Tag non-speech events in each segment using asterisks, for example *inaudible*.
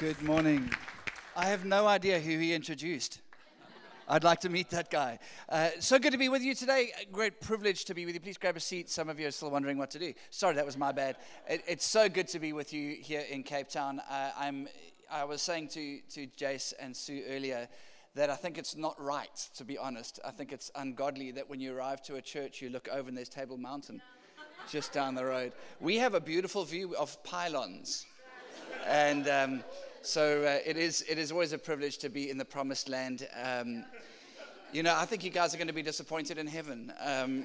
Good morning. I have no idea who he introduced. I'd like to meet that guy. Uh, so good to be with you today. Great privilege to be with you. Please grab a seat. Some of you are still wondering what to do. Sorry, that was my bad. It, it's so good to be with you here in Cape Town. Uh, I'm, I was saying to, to Jace and Sue earlier that I think it's not right, to be honest. I think it's ungodly that when you arrive to a church, you look over and there's Table Mountain just down the road. We have a beautiful view of pylons. And um, so uh, it, is, it is always a privilege to be in the promised land. Um, you know, I think you guys are going to be disappointed in heaven. Um,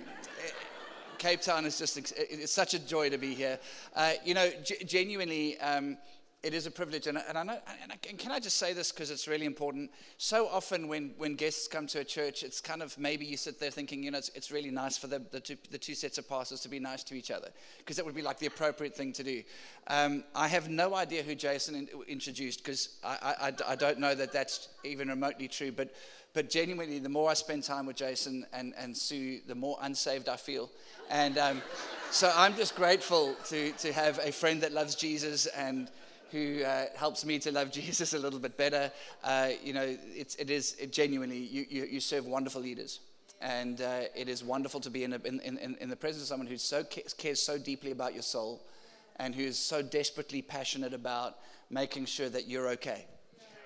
Cape Town is just, it's such a joy to be here. Uh, you know, g- genuinely, um, it is a privilege. And, and I know, and, I, and can I just say this because it's really important? So often when, when guests come to a church, it's kind of maybe you sit there thinking, you know, it's, it's really nice for the, the, two, the two sets of pastors to be nice to each other because that would be like the appropriate thing to do. Um, I have no idea who Jason in, introduced because I, I, I don't know that that's even remotely true. But but genuinely, the more I spend time with Jason and, and Sue, the more unsaved I feel. And um, so I'm just grateful to, to have a friend that loves Jesus and who uh, helps me to love *laughs* Jesus a little bit better. Uh, you know, it's, it is it genuinely, you, you, you, serve wonderful leaders. And uh, it is wonderful to be in, a, in, in, in, the presence of someone who so cares so deeply about your soul and who is so desperately passionate about making sure that you're okay.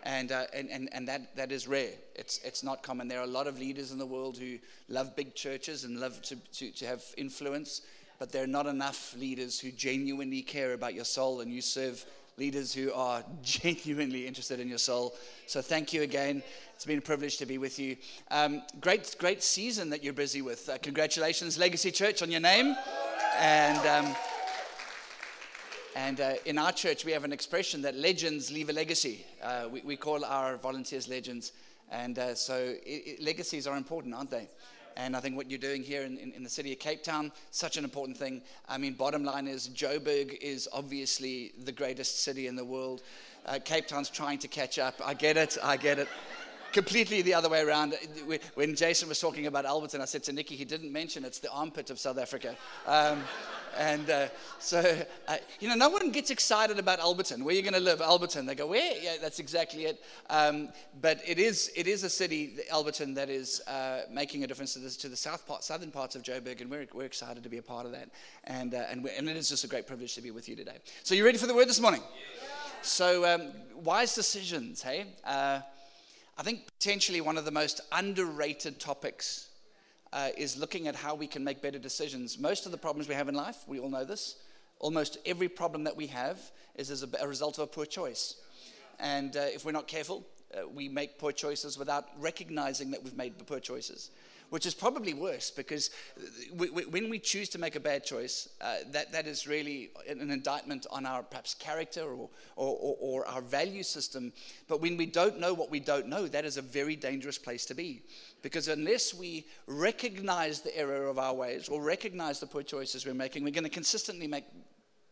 And, uh, and, and, and that, that is rare. It's, it's not common. There are a lot of leaders in the world who love big churches and love to, to, to have influence, but there are not enough leaders who genuinely care about your soul and you serve leaders who are *laughs* genuinely interested in your soul. So thank you again. It's been a privilege to be with you. Um, great, great season that you're busy with. Uh, congratulations, Legacy Church, on your name. And. Um, and uh, in our church, we have an expression that legends leave a legacy. Uh, we, we, call our volunteers legends. And uh, so it, it, legacies are important, aren't they? And I think what you're doing here in, in, in, the city of Cape Town, such an important thing. I mean, bottom line is Joburg is obviously the greatest city in the world. Uh, Cape Town's trying to catch up. I get it. I get it. Completely the other way around. When Jason was talking about Alberton, I said to Nikki, he didn't mention it's the armpit of South Africa. Um, and uh, so, uh, you know, no one gets excited about Alberton. Where are you going to live? Alberton. They go, where? Yeah, that's exactly it. Um, but it is, it is a city, Alberton, that is uh, making a difference to, this, to the south part, southern parts of Joburg, and we're, we're excited to be a part of that. And, uh, and, and it is just a great privilege to be with you today. So, you ready for the word this morning? Yeah. So, um, wise decisions, hey? I think potentially one of the most underrated topics uh, is looking at how we can make better decisions. Most of the problems we have in life, we all know this, almost every problem that we have is as a, a result of a poor choice. And uh, if we're not careful, uh, we make poor choices without recognizing that we've made the poor choices which is probably worse because we, we, when we choose to make a bad choice, uh, that, that is really an indictment on our perhaps character or, or, or, or our value system. But when we don't know what we don't know, that is a very dangerous place to be. Because unless we recognize the error of our ways or recognize the poor choices we're making, we're going to consistently make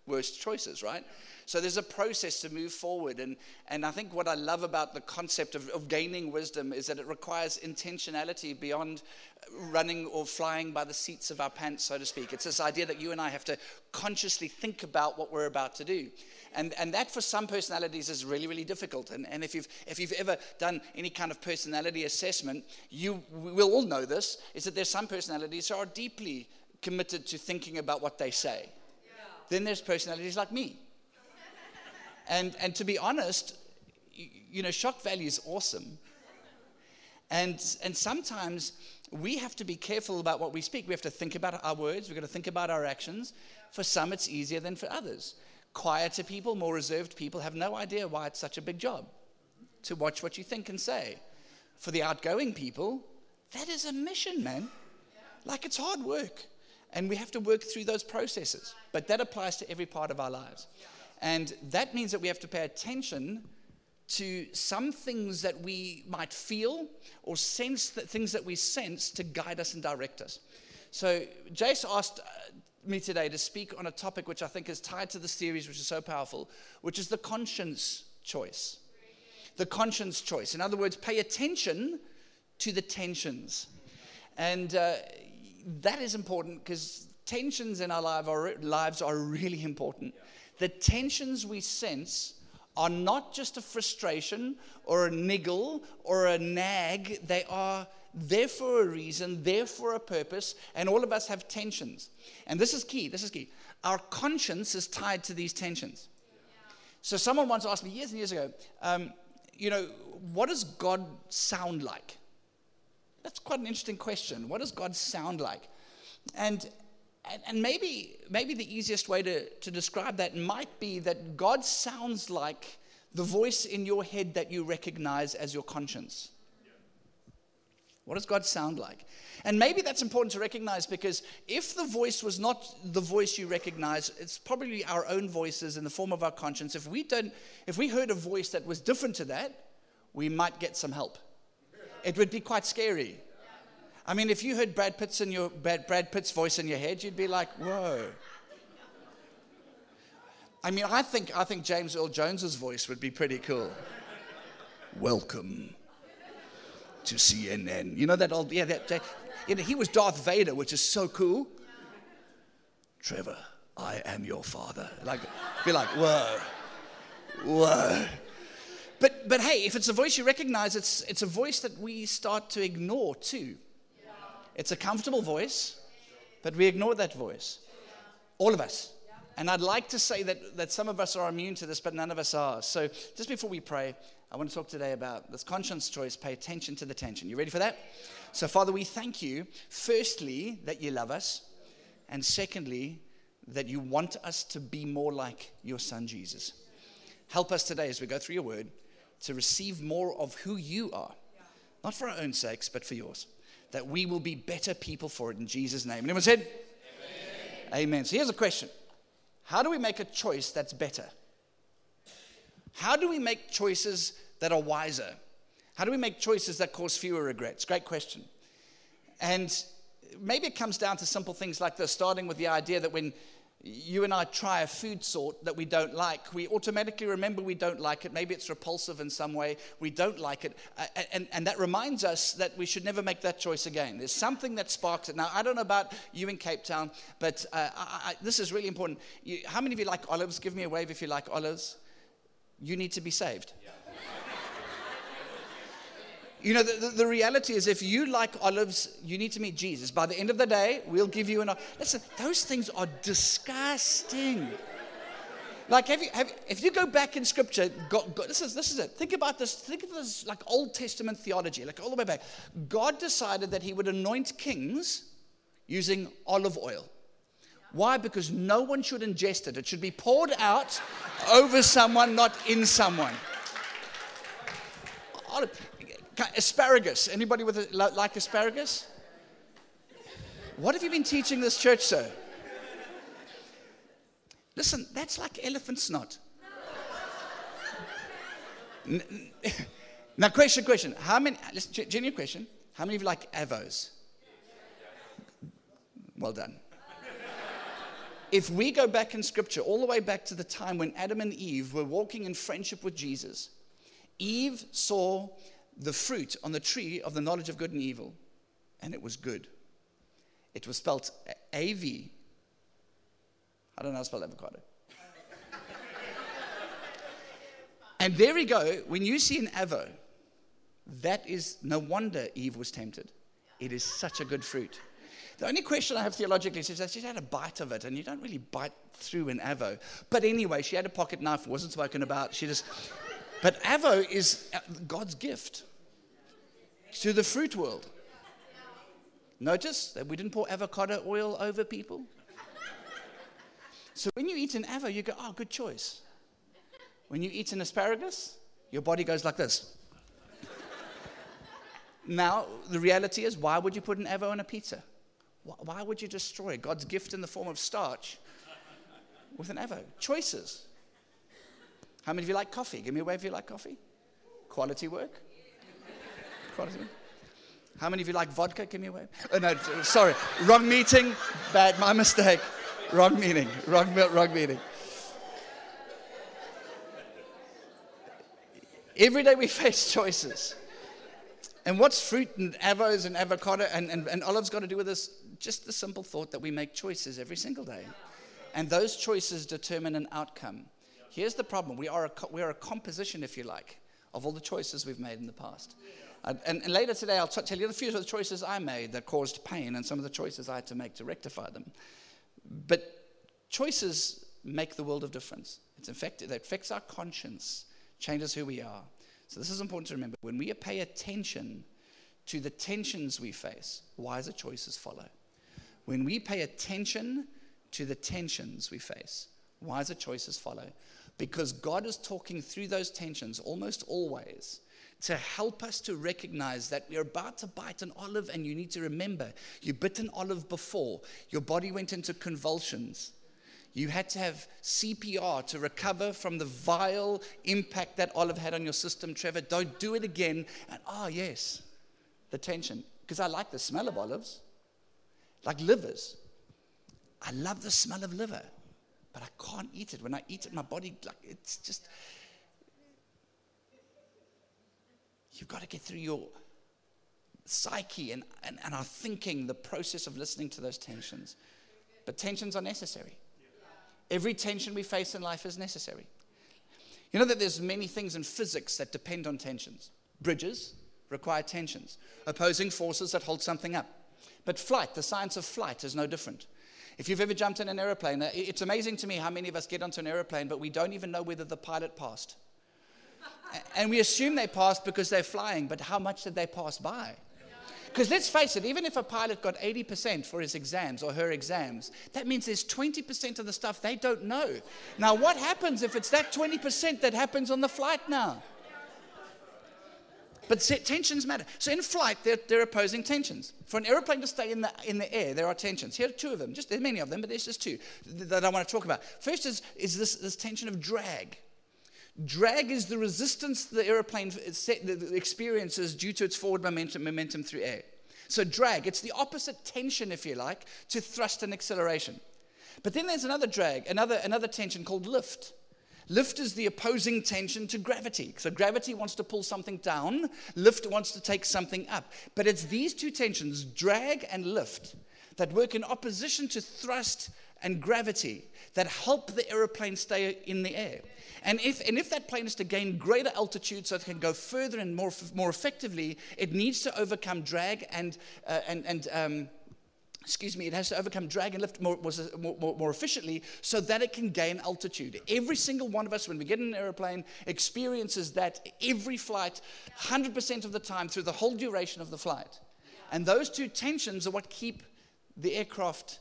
worst choices, right? So there's a process to move forward. And, and I think what I love about the concept of, of gaining wisdom is that it requires intentionality beyond running or flying by the seats of our pants, so to speak. It's this idea that you and I have to consciously think about what we're about to do. And, and that for some personalities is really, really difficult. And, and if, you've, if you've ever done any kind of personality assessment, you will all know this, is that there's some personalities who are deeply committed to thinking about what they say. Then there's personalities like me. And, and to be honest, you, you know, shock value is awesome. And, and sometimes we have to be careful about what we speak. We have to think about our words, we've got to think about our actions. For some, it's easier than for others. Quieter people, more reserved people have no idea why it's such a big job to watch what you think and say. For the outgoing people, that is a mission, man. Like it's hard work. And we have to work through those processes. But that applies to every part of our lives. And that means that we have to pay attention to some things that we might feel or sense that things that we sense to guide us and direct us. So Jace asked uh, me today to speak on a topic which I think is tied to the series, which is so powerful, which is the conscience choice. The conscience choice. In other words, pay attention to the tensions. And uh, that is important because tensions in our life are, lives are really important. The tensions we sense are not just a frustration or a niggle or a nag. They are there for a reason, there for a purpose, and all of us have tensions. And this is key. This is key. Our conscience is tied to these tensions. So someone once asked me years and years ago, um, you know, what does God sound like? That's quite an interesting question. What does God sound like? And and, maybe, maybe the easiest way to, to describe that might be that God sounds like the voice in your head that you recognize as your conscience. What does God sound like? And maybe that's important to recognize because if the voice was not the voice you recognize, it's probably our own voices in the form of our conscience. If we don't, if we heard a voice that was different to that, we might get some help. It would be quite scary. I mean, if you heard Brad Pitt's in your Brad Pitt's voice in your head, you'd be like, "Whoa." I mean, I think I think James Earl Jones's voice would be pretty cool. Welcome to CNN. You know that old yeah that you know, he was Darth Vader, which is so cool. Trevor, I am your father. Like, be like, whoa, whoa. But, but hey, if it's a voice you recognize, it's, it's a voice that we start to ignore too. It's a comfortable voice, but we ignore that voice. All of us. And I'd like to say that, that some of us are immune to this, but none of us are. So just before we pray, I want to talk today about this conscience choice. Pay attention to the tension. You ready for that? So, Father, we thank you, firstly, that you love us, and secondly, that you want us to be more like your son, Jesus. Help us today as we go through your word to receive more of who you are, not for our own sakes, but for yours. That we will be better people for it in Jesus' name. Anyone said? Amen. Amen. So here's a question How do we make a choice that's better? How do we make choices that are wiser? How do we make choices that cause fewer regrets? Great question. And maybe it comes down to simple things like this, starting with the idea that when you and I try a food sort that we don't like, we automatically remember we don't like it. Maybe it's repulsive in some way. We don't like it. Uh, and, and that reminds us that we should never make that choice again. There's something that sparks it. Now, I don't know about you in Cape Town, but uh, I, I, this is really important. You, how many of you like olives? Give me a wave if you like olives. You need to be saved. Yeah. You know, the, the, the, reality is if you like olives, you need to meet Jesus. By the end of the day, we'll give you an. Listen, those things are disgusting. Like, have you, have, if you go back in scripture, God, God, this, is, this is it. Think about this. Think of this like Old Testament theology, like all the way back. God decided that he would anoint kings using olive oil. Why? Because no one should ingest it. It should be poured out over someone, not in someone. Olive Asparagus. Anybody with a, like asparagus? What have you been teaching this church, sir? Listen, that's like elephant snot. *laughs* Now, question, question. How many, listen, genuine question. How many of you like avos? Well done. If we go back in scripture, all the way back to the time when Adam and Eve were walking in friendship with Jesus, Eve saw the fruit on the tree of the knowledge of good and evil, and it was good. It was spelled A V. I don't know how to spell avocado. *laughs* and there we go. When you see an avo, that is no wonder Eve was tempted. It is such a good fruit. The only question I have theologically is that she had a bite of it, and you don't really bite through an avo. But anyway, she had a pocket knife, wasn't spoken about. She just but Avo is uh, God's gift to the fruit world. Notice that we didn't pour avocado oil over people. So when you eat an avo, you go, oh, good choice. When you eat an asparagus, your body goes like this. now, the reality is, why would you put an avo on a pizza? Why would you destroy God's gift in the form of starch with an avo? Choices. How many of you like coffee? Give me a wave if you like coffee. Quality work. Quality work. How many of you like vodka? Give me a wave. Oh, no, sorry. Wrong meeting. Bad. My mistake. Wrong meeting. Wrong, wrong meeting. Every day we face choices. And what's fruit and avos and avocado and, and, and olives got to do with this? Just the simple thought that we make choices every single day. And those choices determine an outcome. Here's the problem we are a, we are a composition, if you like, of all the choices we've made in the past. And, and, and later today, I'll t- tell you a few of the choices I made that caused pain and some of the choices I had to make to rectify them. But choices make the world of difference. It's infected, it affects our conscience, changes who we are. So, this is important to remember. When we pay attention to the tensions we face, wiser choices follow. When we pay attention to the tensions we face, wiser choices follow. Because God is talking through those tensions almost always to help us to recognize that we're about to bite an olive, and you need to remember you bit an olive before, your body went into convulsions. You had to have CPR to recover from the vile impact that olive had on your system, Trevor. Don't do it again. And oh, yes, the tension. Because I like the smell of olives, like livers. I love the smell of liver, but I can't eat it. When I eat it, my body, like, it's just. You've got to get through your psyche and, and, and our thinking, the process of listening to those tensions. But tensions are necessary. Every tension we face in life is necessary. You know that there's many things in physics that depend on tensions. Bridges require tensions, opposing forces that hold something up. But flight, the science of flight, is no different. If you've ever jumped in an aeroplane, it's amazing to me how many of us get onto an aeroplane, but we don't even know whether the pilot passed. And we assume they passed because they're flying, but how much did they pass by? Because let's face it, even if a pilot got 80% for his exams or her exams, that means there's 20% of the stuff they don't know. Now, what happens if it's that 20% that happens on the flight now? But tensions matter. So in flight, they're, opposing tensions. For an airplane to stay in the, in the air, there are tensions. Here are two of them. Just, there's many of them, but there's just two that I want to talk about. First is, is this, this tension of drag. Drag is the resistance the aeroplane experiences due to its forward momentum, momentum through air. So, drag, it's the opposite tension, if you like, to thrust and acceleration. But then there's another drag, another, another tension called lift. Lift is the opposing tension to gravity. So, gravity wants to pull something down, lift wants to take something up. But it's these two tensions, drag and lift, that work in opposition to thrust and gravity that help the aeroplane stay in the air. And if, and if that plane is to gain greater altitude so it can go further and more, more effectively, it needs to overcome drag and, uh, and, and um, excuse me, it has to overcome drag and lift more, more, more, efficiently so that it can gain altitude. Every single one of us, when we get in an airplane, experiences that every flight, 100% of the time through the whole duration of the flight. And those two tensions are what keep the aircraft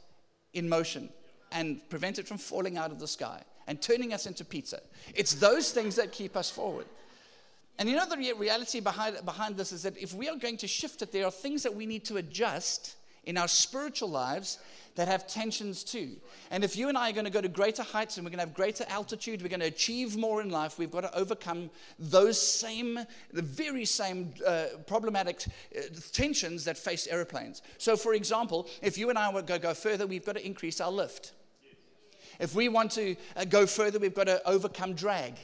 in motion and prevent it from falling out of the sky and turning us into pizza. It's those things that keep us forward. And you know, the reality behind, behind this is that if we are going to shift it, there are things that we need to adjust in our spiritual lives that have tensions too. And if you and I are going to go to greater heights and we're going to have greater altitude, we're going to achieve more in life, we've got to overcome those same, the very same uh, problematic uh, tensions that face airplanes. So, for example, if you and I were to go further, we've got to increase our lift. If we want to uh, go further, we've got to overcome drag.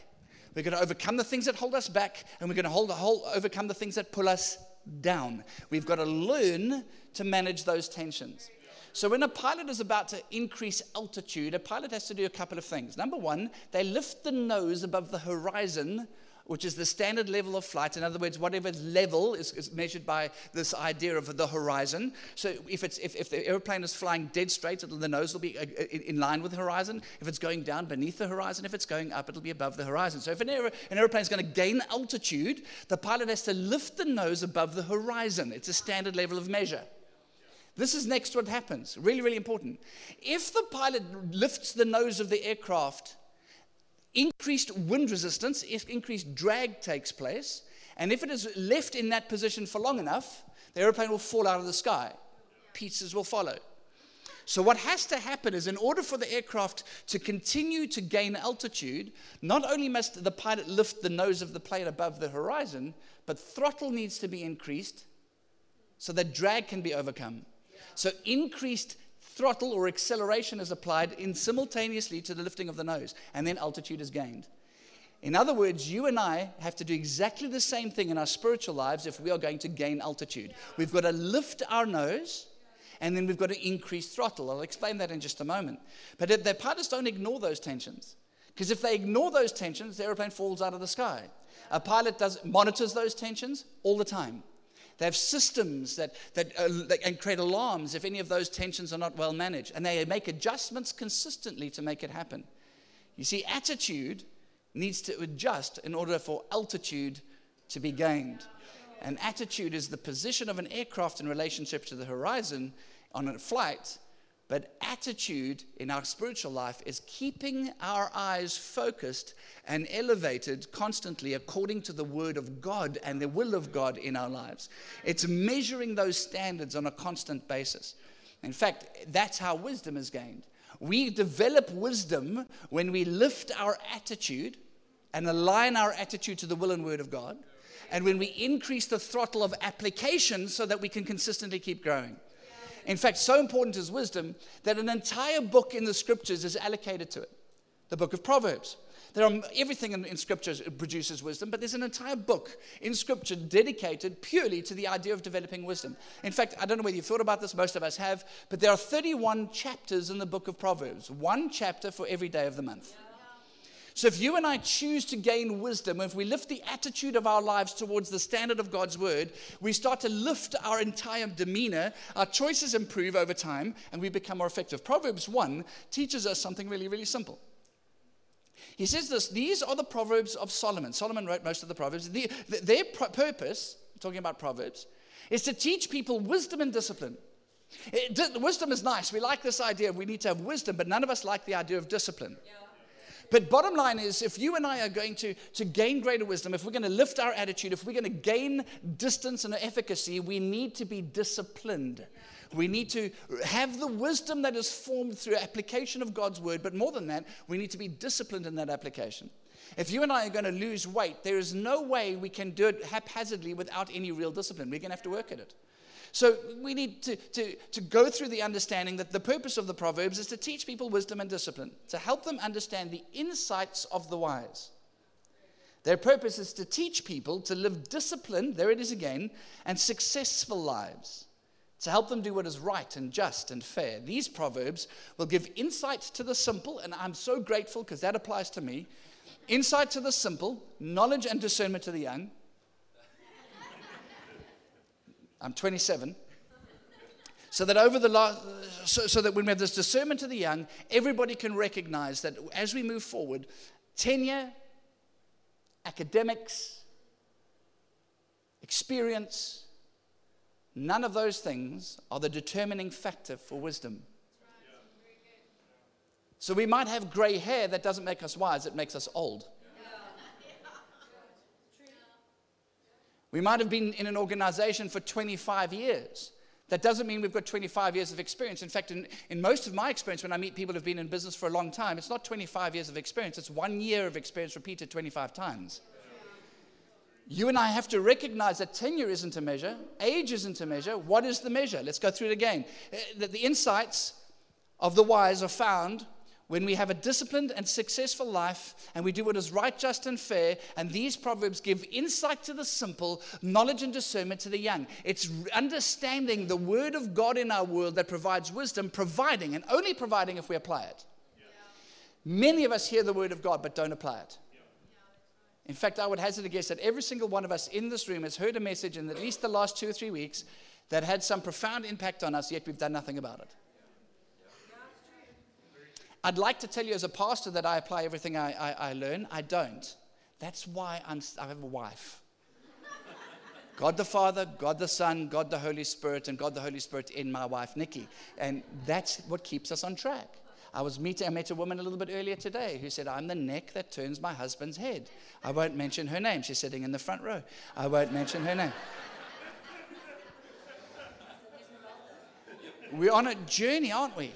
We're going to overcome the things that hold us back, and we're going to hold, hold, overcome the things that pull us down. We've got to learn to manage those tensions. So, when a pilot is about to increase altitude, a pilot has to do a couple of things. Number one, they lift the nose above the horizon which is the standard level of flight. In other words, whatever level is, is measured by this idea of the horizon. So if, it's, if, if the airplane is flying dead straight, the nose will be uh, uh, in line with the horizon. If it's going down beneath the horizon, if it's going up, it'll be above the horizon. So if an, aer- an airplane is going to gain altitude, the pilot has to lift the nose above the horizon. It's a standard level of measure. This is next what happens. Really, really important. If the pilot lifts the nose of the aircraft increased wind resistance, if increased drag takes place. And if it is left in that position for long enough, the airplane will fall out of the sky. Pieces will follow. So, what has to happen is, in order for the aircraft to continue to gain altitude, not only must the pilot lift the nose of the plane above the horizon, but throttle needs to be increased so that drag can be overcome. So, increased throttle or acceleration is applied in simultaneously to the lifting of the nose, and then altitude is gained. In other words, you and I have to do exactly the same thing in our spiritual lives if we are going to gain altitude. We've got to lift our nose and then we've got to increase throttle. I'll explain that in just a moment. But the pilots don't ignore those tensions Because if they ignore those tensions, the airplane falls out of the sky. A pilot does, monitors those tensions all the time. They have systems that, that, uh, that and create alarms if any of those tensions are not well managed. And they make adjustments consistently to make it happen. You see, attitude needs to adjust in order for altitude to be gained. And attitude is the position of an aircraft in relationship to the horizon on a flight. But attitude in our spiritual life is keeping our eyes focused and elevated constantly according to the word of God and the will of God in our lives. It's measuring those standards on a constant basis. In fact, that's how wisdom is gained. We develop wisdom when we lift our attitude and align our attitude to the will and word of God, and when we increase the throttle of application so that we can consistently keep growing. In fact, so important is wisdom that an entire book in the scriptures is allocated to it the book of Proverbs. There are everything in, in scripture produces wisdom, but there's an entire book in scripture dedicated purely to the idea of developing wisdom. In fact, I don't know whether you've thought about this, most of us have, but there are 31 chapters in the book of Proverbs, one chapter for every day of the month. So if you and I choose to gain wisdom, if we lift the attitude of our lives towards the standard of God's word, we start to lift our entire demeanor, our choices improve over time, and we become more effective. Proverbs 1 teaches us something really, really simple. He says this these are the Proverbs of Solomon. Solomon wrote most of the Proverbs. The, the, their purpose, talking about Proverbs, is to teach people wisdom and discipline. It, wisdom is nice. We like this idea. We need to have wisdom, but none of us like the idea of discipline. Yeah. But bottom line is, if you and I are going to, to gain greater wisdom, if we're going to lift our attitude, if we're going to gain distance and efficacy, we need to be disciplined. We need to have the wisdom that is formed through application of God's word, but more than that, we need to be disciplined in that application. If you and I are going to lose weight, there is no way we can do it haphazardly without any real discipline. We're going to have to work at it. So we need to, to, to go through the understanding that the purpose of the Proverbs is to teach people wisdom and discipline, to help them understand the insights of the wise. Their purpose is to teach people to live disciplined, there it is again, and successful lives, to help them do what is right and just and fair. These proverbs will give insight to the simple, and I'm so grateful because that applies to me. Insight to the simple, knowledge and discernment to the young, I'm 27. So that over the last, so, so that when we have this discernment of the young, everybody can recognize that as we move forward, tenure, academics, experience, none of those things are the determining factor for wisdom. So we might have gray hair that doesn't make us wise, it makes us old. We might have been in an organization for 25 years. That doesn't mean we've got 25 years of experience. In fact, in, in most of my experience, when I meet people who've been in business for a long time, it's not 25 years of experience, it's one year of experience repeated 25 times. You and I have to recognize that tenure isn't a measure, age isn't a measure. What is the measure? Let's go through it again. Uh, that the insights of the wise are found when we have a disciplined and successful life and we do what is right, just, and fair, and these proverbs give insight to the simple, knowledge and discernment to the young. It's understanding the word of God in our world that provides wisdom, providing and only providing if we apply it. Many of us hear the word of God but don't apply it. In fact, I would hazard a guess that every single one of us in this room has heard a message in at least the last two or three weeks that had some profound impact on us, yet we've done nothing about it. I'd like to tell you as a pastor that I apply everything I, I, I learn. I don't. That's why I'm, I have a wife. God the Father, God the Son, God the Holy Spirit, and God the Holy Spirit in my wife, Nikki. And that's what keeps us on track. I was meeting, I met a woman a little bit earlier today who said, I'm the neck that turns my husband's head. I won't mention her name. She's sitting in the front row. I won't mention her name. We're on a journey, aren't we?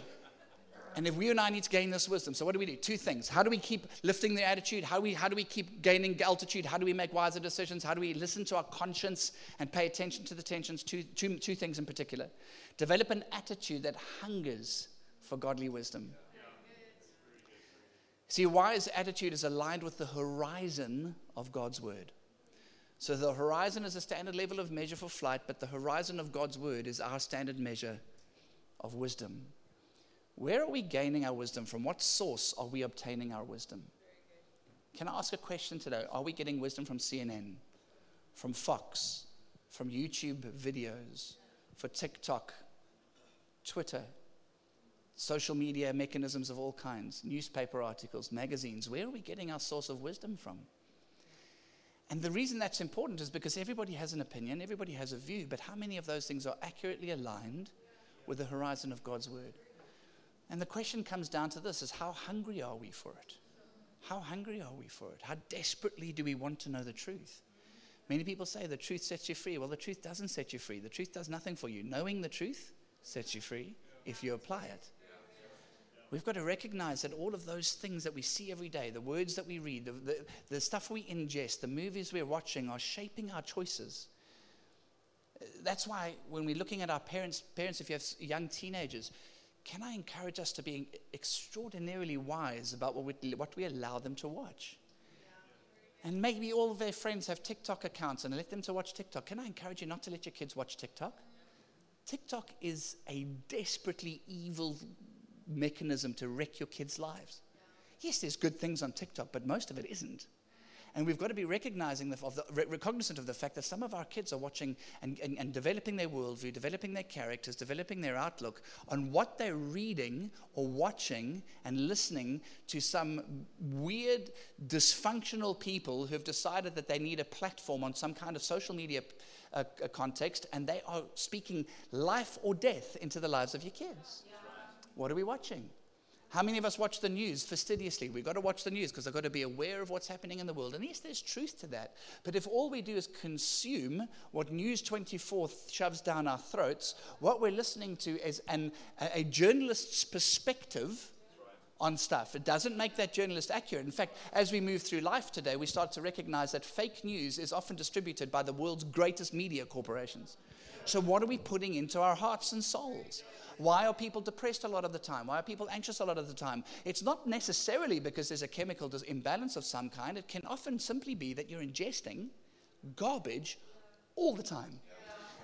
And if we and I need to gain this wisdom, so what do we do? Two things. How do we keep lifting the attitude? How do we, how do we keep gaining altitude? How do we make wiser decisions? How do we listen to our conscience and pay attention to the tensions? Two, two, two things in particular. Develop an attitude that hungers for godly wisdom. See, wise attitude is aligned with the horizon of God's word. So the horizon is a standard level of measure for flight, but the horizon of God's word is our standard measure of wisdom. Where are we gaining our wisdom from? What source are we obtaining our wisdom? Can I ask a question today? Are we getting wisdom from CNN, from Fox, from YouTube videos, for TikTok, Twitter, social media mechanisms of all kinds, newspaper articles, magazines? Where are we getting our source of wisdom from? And the reason that's important is because everybody has an opinion, everybody has a view, but how many of those things are accurately aligned with the horizon of God's word? And the question comes down to this is how hungry are we for it? How hungry are we for it? How desperately do we want to know the truth? Many people say the truth sets you free. Well, the truth doesn't set you free. The truth does nothing for you. Knowing the truth sets you free if you apply it. We've got to recognize that all of those things that we see every day, the words that we read, the, the, the stuff we ingest, the movies we're watching, are shaping our choices. That's why when we're looking at our parents, parents, if you have young teenagers, can I encourage us to be extraordinarily wise about what we, what we allow them to watch? And maybe all of their friends have TikTok accounts and let them to watch TikTok. Can I encourage you not to let your kids watch TikTok? TikTok is a desperately evil mechanism to wreck your kids' lives. Yes, there's good things on TikTok, but most of it isn't. And we've got to be recognizing the, of the, of the fact that some of our kids are watching and, and, and developing their worldview, developing their characters, developing their outlook on what they're reading or watching and listening to some weird, dysfunctional people who have decided that they need a platform on some kind of social media uh, context, and they are speaking life or death into the lives of your kids. What are we watching? How many of us watch the news fastidiously? We've got to watch the news because I've got to be aware of what's happening in the world. And yes, there's truth to that. But if all we do is consume what News 24 shoves down our throats, what we're listening to is an, a, a journalist's perspective on stuff. It doesn't make that journalist accurate. In fact, as we move through life today, we start to recognize that fake news is often distributed by the world's greatest media corporations. So, what are we putting into our hearts and souls? Why are people depressed a lot of the time? Why are people anxious a lot of the time? It's not necessarily because there's a chemical imbalance of some kind. It can often simply be that you're ingesting garbage all the time.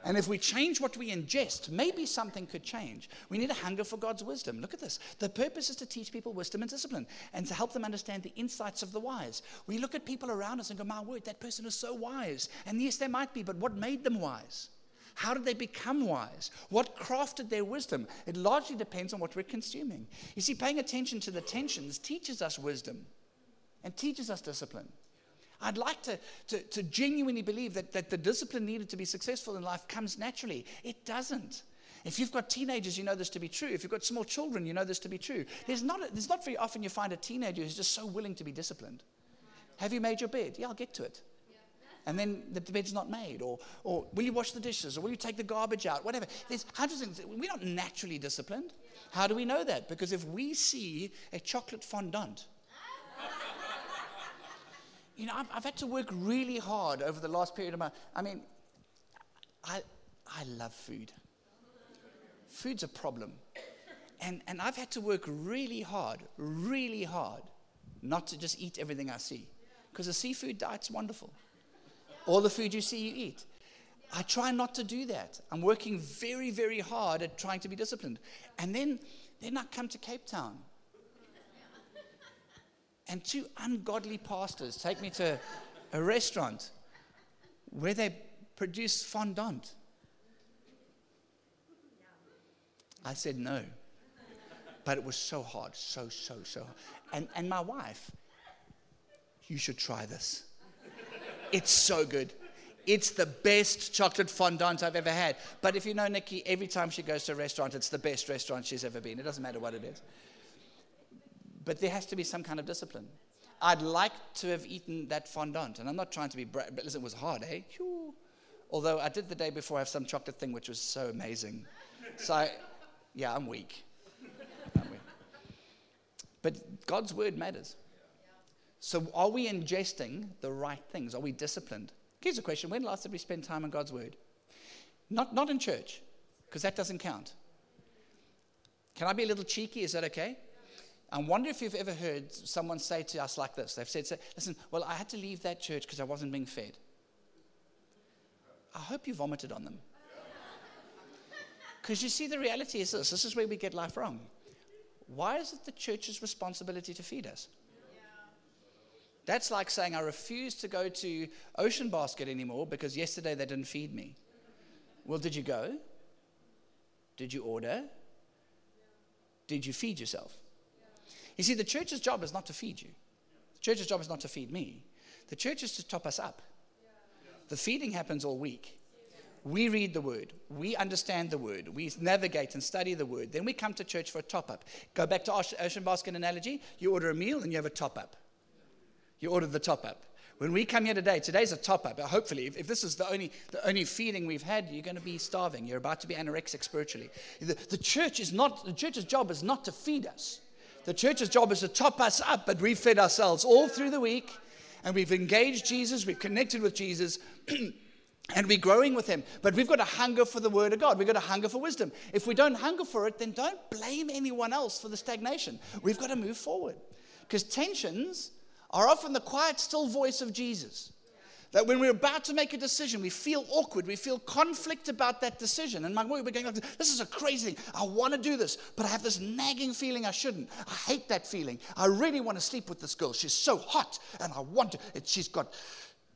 And if we change what we ingest, maybe something could change. We need a hunger for God's wisdom. Look at this. The purpose is to teach people wisdom and discipline and to help them understand the insights of the wise. We look at people around us and go, My word, that person is so wise. And yes, they might be, but what made them wise? How did they become wise? What crafted their wisdom? It largely depends on what we're consuming. You see, paying attention to the tensions teaches us wisdom and teaches us discipline. I'd like to, to, to, genuinely believe that, that the discipline needed to be successful in life comes naturally. It doesn't. If you've got teenagers, you know this to be true. If you've got small children, you know this to be true. There's not, a, there's not very often you find a teenager who's just so willing to be disciplined. Have you made your bed? Yeah, I'll get to it and then the bed's not made, or, or will you wash the dishes, or will you take the garbage out, whatever. There's hundreds of things. We're not naturally disciplined. How do we know that? Because if we see a chocolate fondant, *laughs* you know, I've, I've, had to work really hard over the last period of my, I mean, I, I love food. Food's a problem. And, and I've had to work really hard, really hard, not to just eat everything I see. Because the seafood diet's wonderful. All the food you see, you eat. I try not to do that. I'm working very, very hard at trying to be disciplined. And then, then I come to Cape Town. And two ungodly pastors take me to a restaurant where they produce fondant. I said no. But it was so hard, so, so, so hard. And, and my wife, you should try this. It's so good. It's the best chocolate fondant I've ever had. But if you know Nikki, every time she goes to a restaurant, it's the best restaurant she's ever been. It doesn't matter what it is. But there has to be some kind of discipline. I'd like to have eaten that fondant. And I'm not trying to be, bra- but listen, it was hard, eh? Although I did the day before have some chocolate thing, which was so amazing. So, I, yeah, I'm weak. I'm weak. But God's word matters. So, are we ingesting the right things? Are we disciplined? Here's a question When last did we spend time in God's Word? Not, not in church, because that doesn't count. Can I be a little cheeky? Is that okay? I wonder if you've ever heard someone say to us like this. They've said, Listen, well, I had to leave that church because I wasn't being fed. I hope you vomited on them. *laughs* Because you see, the reality is this this is where we get life wrong. Why is it the church's responsibility to feed us? That's like saying, I refuse to go to Ocean Basket anymore because yesterday they didn't feed me. Well, did you go? Did you order? Did you feed yourself? You see, the church's job is not to feed you. The church's job is not to feed me. The church is to top us up. The feeding happens all week. We read the word, we understand the word, we navigate and study the word. Then we come to church for a top up. Go back to Ocean Basket analogy you order a meal and you have a top up. You ordered the top up. When we come here today, today's a top up. Hopefully, if, if, this is the only, the only feeding we've had, you're going to be starving. You're about to be anorexic spiritually. The, the church is not, the church's job is not to feed us. The church's job is to top us up, but we've fed ourselves all through the week and we've engaged Jesus, we've connected with Jesus. *clears throat* and we're growing with him. But we've got to hunger for the word of God. We've got to hunger for wisdom. If we don't hunger for it, then don't blame anyone else for the stagnation. We've got to move forward. Because tensions are often the quiet, still voice of Jesus. That when we're about to make a decision, we feel awkward, we feel conflict about that decision. And my we're going, like, this is a crazy thing. I want to do this, but I have this nagging feeling I shouldn't. I hate that feeling. I really want to sleep with this girl. She's so hot, and I want to. And she's got,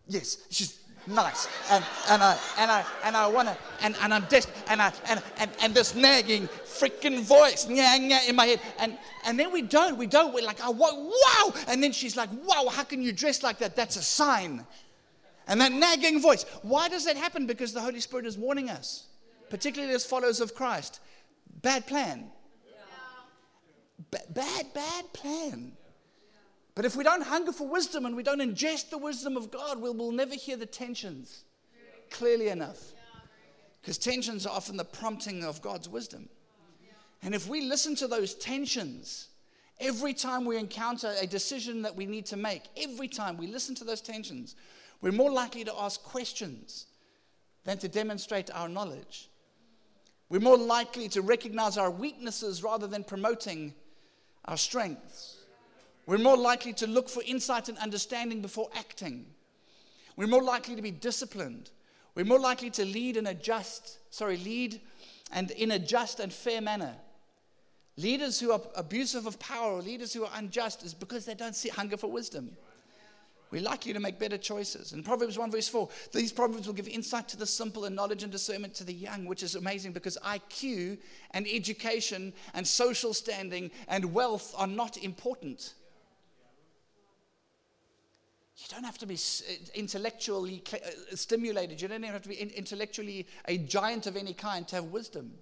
yes, she's nice. And, and I, and I, and I want to, and, and I'm desperate, and, I, and, and, and this nagging freaking voice yeah, yeah, in my head. And, and then we don't, we don't, we're like, oh, wow. And then she's like, wow, how can you dress like that? That's a sign. And that nagging voice. Why does that happen? Because the Holy Spirit is warning us, particularly as followers of Christ. Bad plan. B- bad, bad plan. But if we don't hunger for wisdom and we don't ingest the wisdom of God, we'll, we'll never hear the tensions clearly enough. Because tensions are often the prompting of God's wisdom. And if we listen to those tensions, every time we encounter a decision that we need to make, every time we listen to those tensions, we're more likely to ask questions than to demonstrate our knowledge. We're more likely to recognize our weaknesses rather than promoting our strengths. We're more likely to look for insight and understanding before acting. We're more likely to be disciplined. We're more likely to lead and adjust, sorry, lead and in a just and fair manner. Leaders who are abusive of power or leaders who are unjust is because they don't see hunger for wisdom. We're likely to make better choices. In Proverbs 1, verse 4, these proverbs will give insight to the simple and knowledge and discernment to the young, which is amazing because IQ and education and social standing and wealth are not important. You don't have to be eh, intellectually uh, stimulated. You don't even have to be intellectually a giant of any kind to have wisdom.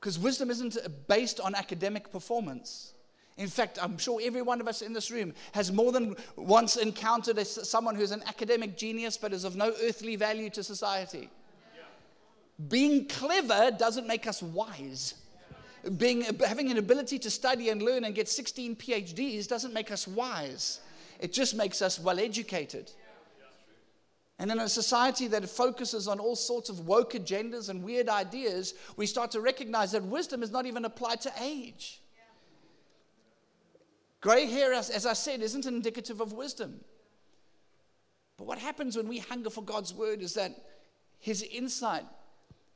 Because wisdom isn't eh, based on academic performance. In fact, I'm sure every one of us in this room has more than once encountered a, someone who's an academic genius but is of no earthly value to society. Being clever doesn't make us wise. Being, having an ability to study and learn and get 16 PhDs doesn't make us wise. It just makes us well educated. And in a society that focuses on all sorts of woke agendas and weird ideas, we start to recognize that wisdom is not even applied to age. Gray hair, as, as I said, isn't indicative of wisdom. But what happens when we hunger for God's word is that his insight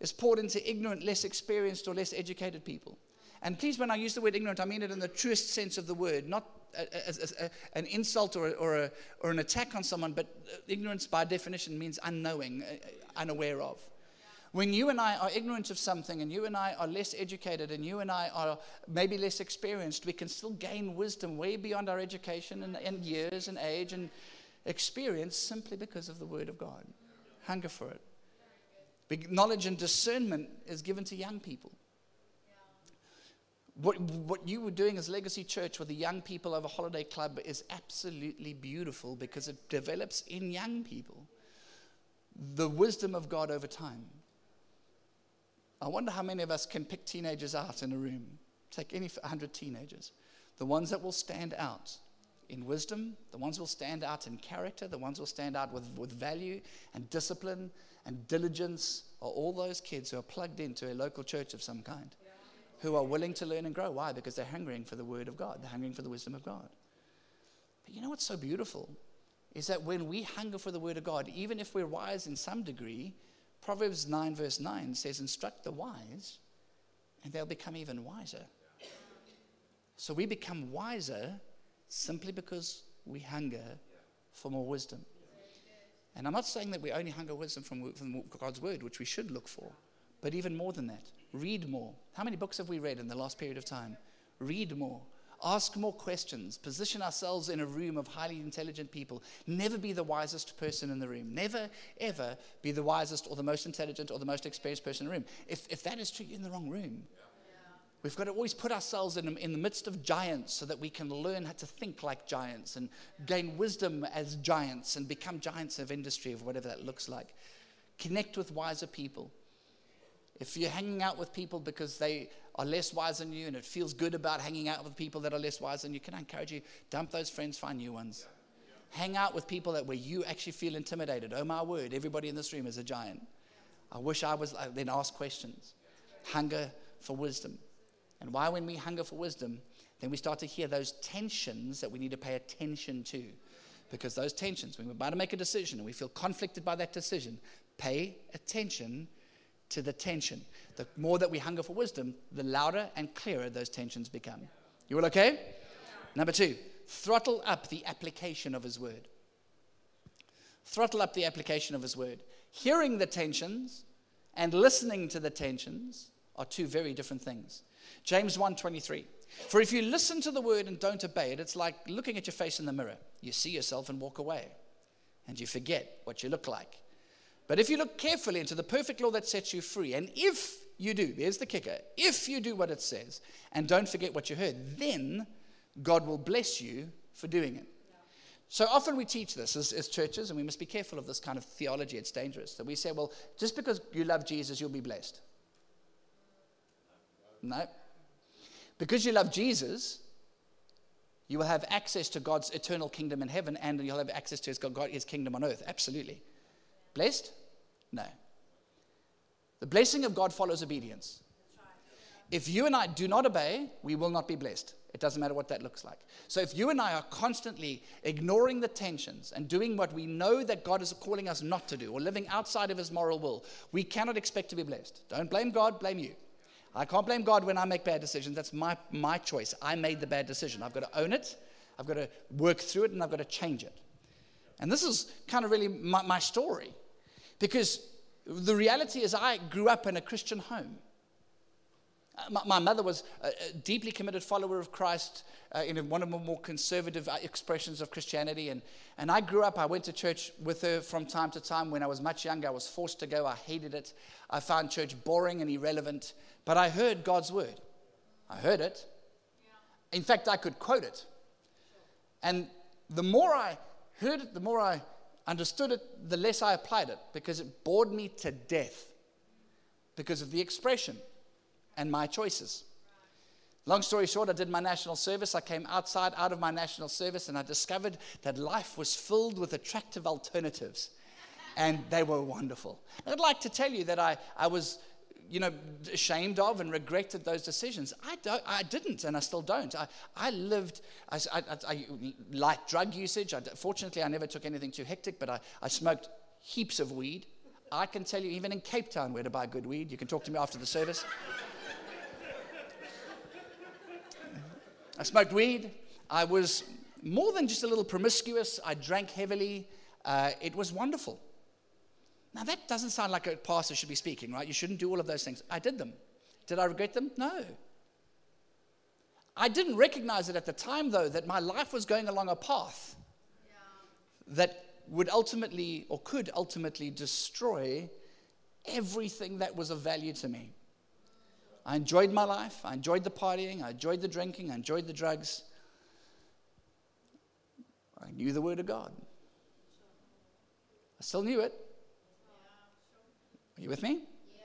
is poured into ignorant, less experienced, or less educated people. And please, when I use the word ignorant, I mean it in the truest sense of the word, not as, a, an insult or, or, a, or an attack on someone, but ignorance by definition means unknowing, uh, unaware of. When you and I are ignorant of something and you and I are less educated and you and I are maybe less experienced, we can still gain wisdom way beyond our education and, and years and age and experience simply because of the Word of God. Hunger for it. Knowledge and discernment is given to young people. What, what you were doing as Legacy Church with the young people of a holiday club is absolutely beautiful because it develops in young people the wisdom of God over time. I wonder how many of us can pick teenagers out in a room. Take any 100 teenagers. The ones that will stand out in wisdom, the ones will stand out in character, the ones will stand out with, with value and discipline and diligence are all those kids who are plugged into a local church of some kind who are willing to learn and grow. Why? Because they're hungering for the Word of God, they're hungering for the wisdom of God. But you know what's so beautiful? Is that when we hunger for the Word of God, even if we're wise in some degree, Proverbs 9, verse 9 says, Instruct the wise, and they'll become even wiser. So we become wiser simply because we hunger for more wisdom. And I'm not saying that we only hunger wisdom from, from God's word, which we should look for, but even more than that, read more. How many books have we read in the last period of time? Read more. Ask more questions. Position ourselves in a room of highly intelligent people. Never be the wisest person in the room. Never, ever be the wisest or the most intelligent or the most experienced person in the room. If, if that is true, you're in the wrong room. We've got to always put ourselves in, in the midst of giants so that we can learn how to think like giants and gain wisdom as giants and become giants of industry, of whatever that looks like. Connect with wiser people. If you're hanging out with people because they are less wise than you and it feels good about hanging out with people that are less wise than you, can I encourage you? Dump those friends, find new ones. Hang out with people that where you actually feel intimidated. Oh my word, everybody in this room is a giant. I wish I was, uh, then ask questions. Hunger for wisdom. And why, when we hunger for wisdom, then we start to hear those tensions that we need to pay attention to. Because those tensions, when we're about to make a decision and we feel conflicted by that decision, pay attention to the tension. The more that we hunger for wisdom, the louder and clearer those tensions become. You all okay? Number two, throttle up the application of his word. Throttle up the application of his word. Hearing the tensions and listening to the tensions are two very different things. James 1:23. For if you listen to the word and don't obey it, it's like looking at your face in the mirror. You see yourself and walk away, and you forget what you look like. But if you look carefully into the perfect law that sets you free, and if you do, there's the kicker, if you do what it says and don't forget what you heard, then God will bless you for doing it. So often we teach this as, as, churches, and we must be careful of this kind of theology. It's dangerous. That we say, well, just because you love Jesus, you'll be blessed. No. Because you love Jesus, you will have access to God's eternal kingdom in heaven and you'll have access to his, God, his kingdom on earth. Absolutely. Blessed? No. The blessing of God follows obedience. If you and I do not obey, we will not be blessed. It doesn't matter what that looks like. So if you and I are constantly ignoring the tensions and doing what we know that God is calling us not to do or living outside of his moral will, we cannot expect to be blessed. Don't blame God, blame you. I can't blame God when I make bad decisions. That's my, my choice. I made the bad decision. I've got to own it, I've got to work through it, and I've got to change it. And this is kind of really my, my story because the reality is, I grew up in a Christian home. Uh, my, mother was a, a, deeply committed follower of Christ uh, in one of the more conservative uh, expressions of Christianity. And, and I grew up, I went to church with her from time to time. When I was much younger, I was forced to go. I hated it. I found church boring and irrelevant. But I heard God's word. I heard it. In fact, I could quote it. And the more I heard it, the more I understood it, the less I applied it because it bored me to death because of the expression and my choices. Long story short, I did my national service. I came outside out of my national service and I discovered that life was filled with attractive alternatives and they were wonderful. I'd like to tell you that I, I was you know, ashamed of and regretted those decisions. I, don't, I didn't, and I still don't. I, I lived, I, I, I like drug usage. I, fortunately, I never took anything too hectic, but I, I smoked heaps of weed. I can tell you, even in Cape Town, where to buy good weed. You can talk to me after the service. I smoked weed. I was more than just a little promiscuous. I drank heavily. Uh, it was wonderful. Now, that doesn't sound like a pastor should be speaking, right? You shouldn't do all of those things. I did them. Did I regret them? No. I didn't recognize it at the time, though, that my life was going along a path yeah. that would ultimately or could ultimately destroy everything that was of value to me. I enjoyed my life. I enjoyed the partying. I enjoyed the drinking. I enjoyed the drugs. I knew the Word of God. I still knew it. Are you with me? Yeah.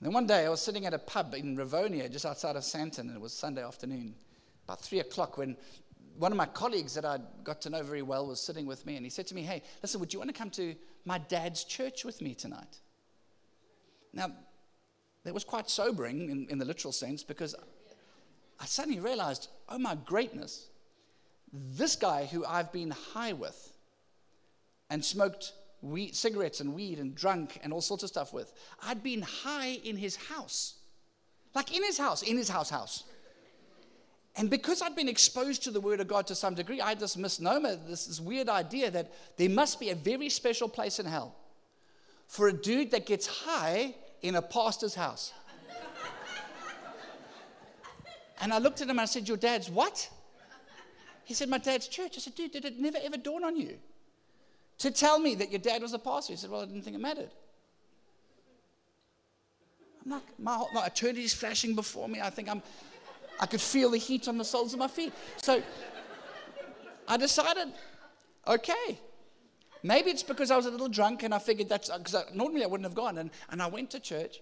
Then one day I was sitting at a pub in Rivonia, just outside of Sandton, and it was Sunday afternoon, about three o'clock, when one of my colleagues that I got to know very well was sitting with me, and he said to me, Hey, listen, would you want to come to my dad's church with me tonight? Now, that was quite sobering in, in the literal sense because I suddenly realized, oh my greatness, this guy who I've been high with and smoked weed, cigarettes and weed and drunk and all sorts of stuff with. I'd been high in his house. Like in his house, in his house, house. And because I'd been exposed to the Word of God to some degree, I had this misnomer, this, this weird idea that there must be a very special place in hell for a dude that gets high in a pastor's house. *laughs* and I looked at him and I said, Your dad's what? He said, My dad's church. I said, Dude, did it never ever dawn on you to tell me that your dad was a pastor? He said, Well, I didn't think it mattered. I'm like, my, whole, my eternity's flashing before me. I think I'm, I could feel the heat on the soles of my feet. So I decided, okay, maybe it's because I was a little drunk and I figured that's, because normally I wouldn't have gone. And, and I went to church.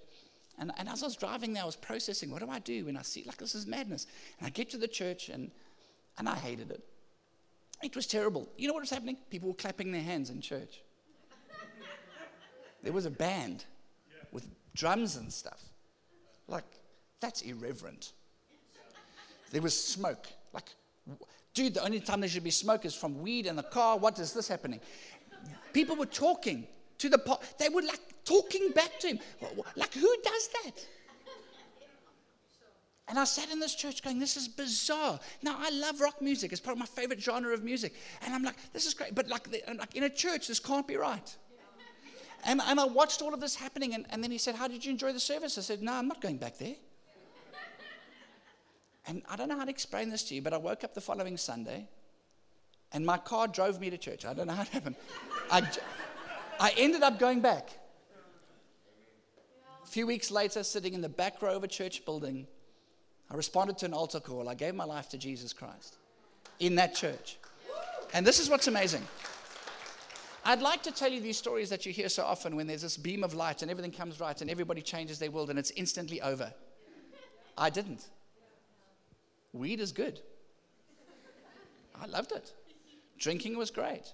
And, and as I was driving there, I was processing, what do I do when I see, like, this is madness. And I get to the church and and I hated it. It was terrible. You know what was happening? People were clapping their hands in church. There was a band with drums and stuff. Like, that's irreverent. There was smoke. Like, dude, the only time there should be smoke is from weed in the car. What is this happening? People were talking to the, po- they were like talking back to him. Like, who does that? And I sat in this church going, This is bizarre. Now, I love rock music, it's probably my favorite genre of music. And I'm like, This is great. But like, like in a church, this can't be right. And, and I watched all of this happening. And, and then he said, How did you enjoy the service? I said, No, I'm not going back there. And I don't know how to explain this to you, but I woke up the following Sunday and my car drove me to church. I don't know how it happened. I, I ended up going back. A few weeks later, sitting in the back row of a church building, I responded to an altar call. I gave my life to Jesus Christ in that church. And this is what's amazing. I'd like to tell you these stories that you hear so often when there's this beam of light and everything comes right and everybody changes their world and it's instantly over. I didn't. Weed is good. I loved it. Drinking was great.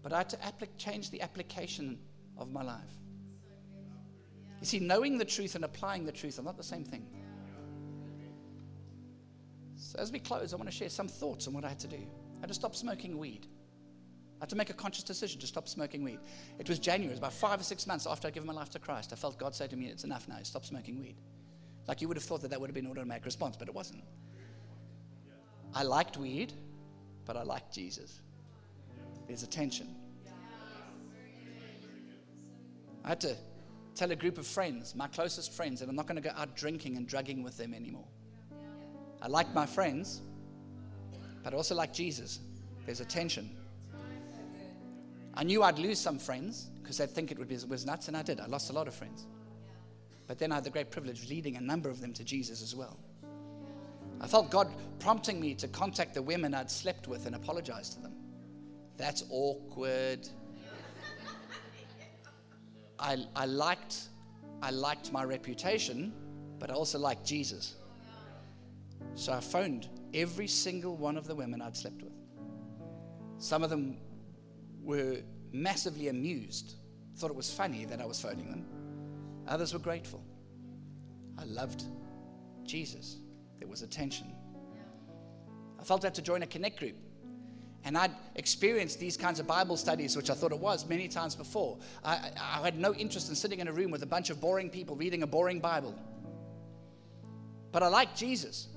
But I had to change the application of my life. You see, knowing the truth and applying the truth are not the same thing. So, as we close, I want to share some thoughts on what I had to do. I had to stop smoking weed. I had to make a conscious decision to stop smoking weed. It was January, it was about five or six months after I'd given my life to Christ. I felt God say to me, It's enough now, stop smoking weed. Like you would have thought that that would have been an automatic response, but it wasn't. I liked weed, but I liked Jesus. There's a tension. I had to tell a group of friends, my closest friends, that I'm not going to go out drinking and drugging with them anymore. I like my friends, but I also like Jesus. There's a tension. I knew I'd lose some friends because they'd think it would be, was nuts, and I did. I lost a lot of friends. But then I had the great privilege of leading a number of them to Jesus as well. I felt God prompting me to contact the women I'd slept with and apologize to them. That's awkward. I, I, liked, I liked my reputation, but I also liked Jesus. So I phoned every single one of the women I'd slept with. Some of them were massively amused, thought it was funny that I was phoning them. Others were grateful. I loved Jesus. There was attention. I felt I had to join a connect group. And I'd experienced these kinds of Bible studies, which I thought it was many times before. I, I, had no interest in sitting in a room with a bunch of boring people reading a boring Bible. But I liked Jesus.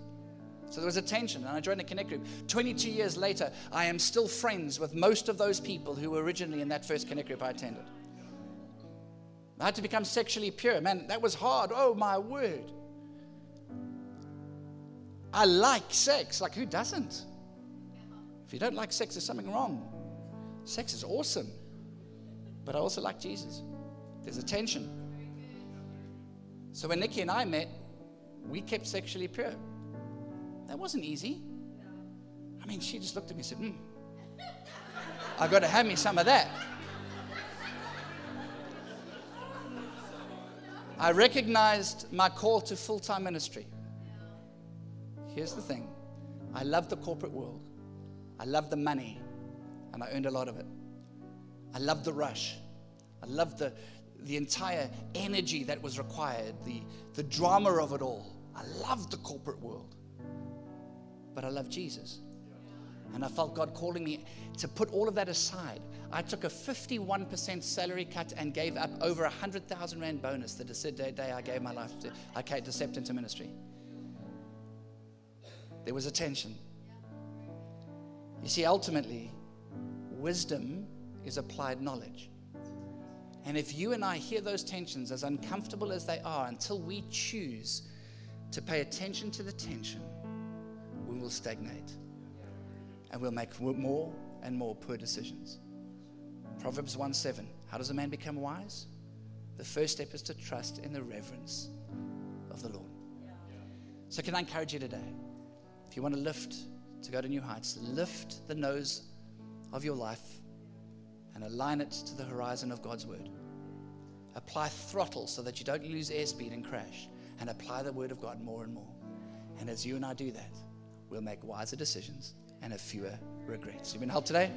So there was a tension, and I joined the Connect group. 22 years later, I am still friends with most of those people who were originally in that first Connect group I attended. I had to become sexually pure. Man, that was hard. Oh, my word. I like sex. Like, who doesn't? If you don't like sex, there's something wrong. Sex is awesome. But I also like Jesus. There's a tension. So when Nikki and I met, we kept sexually pure. That wasn't easy. I mean, she just looked at me and said, hmm, I got to have me some of that. I recognized my call to full time ministry. Here's the thing I love the corporate world. I loved the money, and I earned a lot of it. I loved the rush. I loved the, the entire energy that was required, the, the drama of it all. I loved the corporate world. But I loved Jesus. And I felt God calling me to put all of that aside. I took a 51% salary cut and gave up over a 100,000 Rand bonus the day I gave my life to, I came to stepped into ministry. There was a tension. You see, ultimately, wisdom is applied knowledge. And if you and I hear those tensions, as uncomfortable as they are, until we choose to pay attention to the tension, we will stagnate and we'll make more and more poor decisions. Proverbs 1 7. How does a man become wise? The first step is to trust in the reverence of the Lord. So, can I encourage you today? If you want to lift, to go to new heights, lift the nose of your life and align it to the horizon of God's word. Apply throttle so that you don't lose airspeed and crash, and apply the word of God more and more. And as you and I do that, we'll make wiser decisions and have fewer regrets. You've been helped today?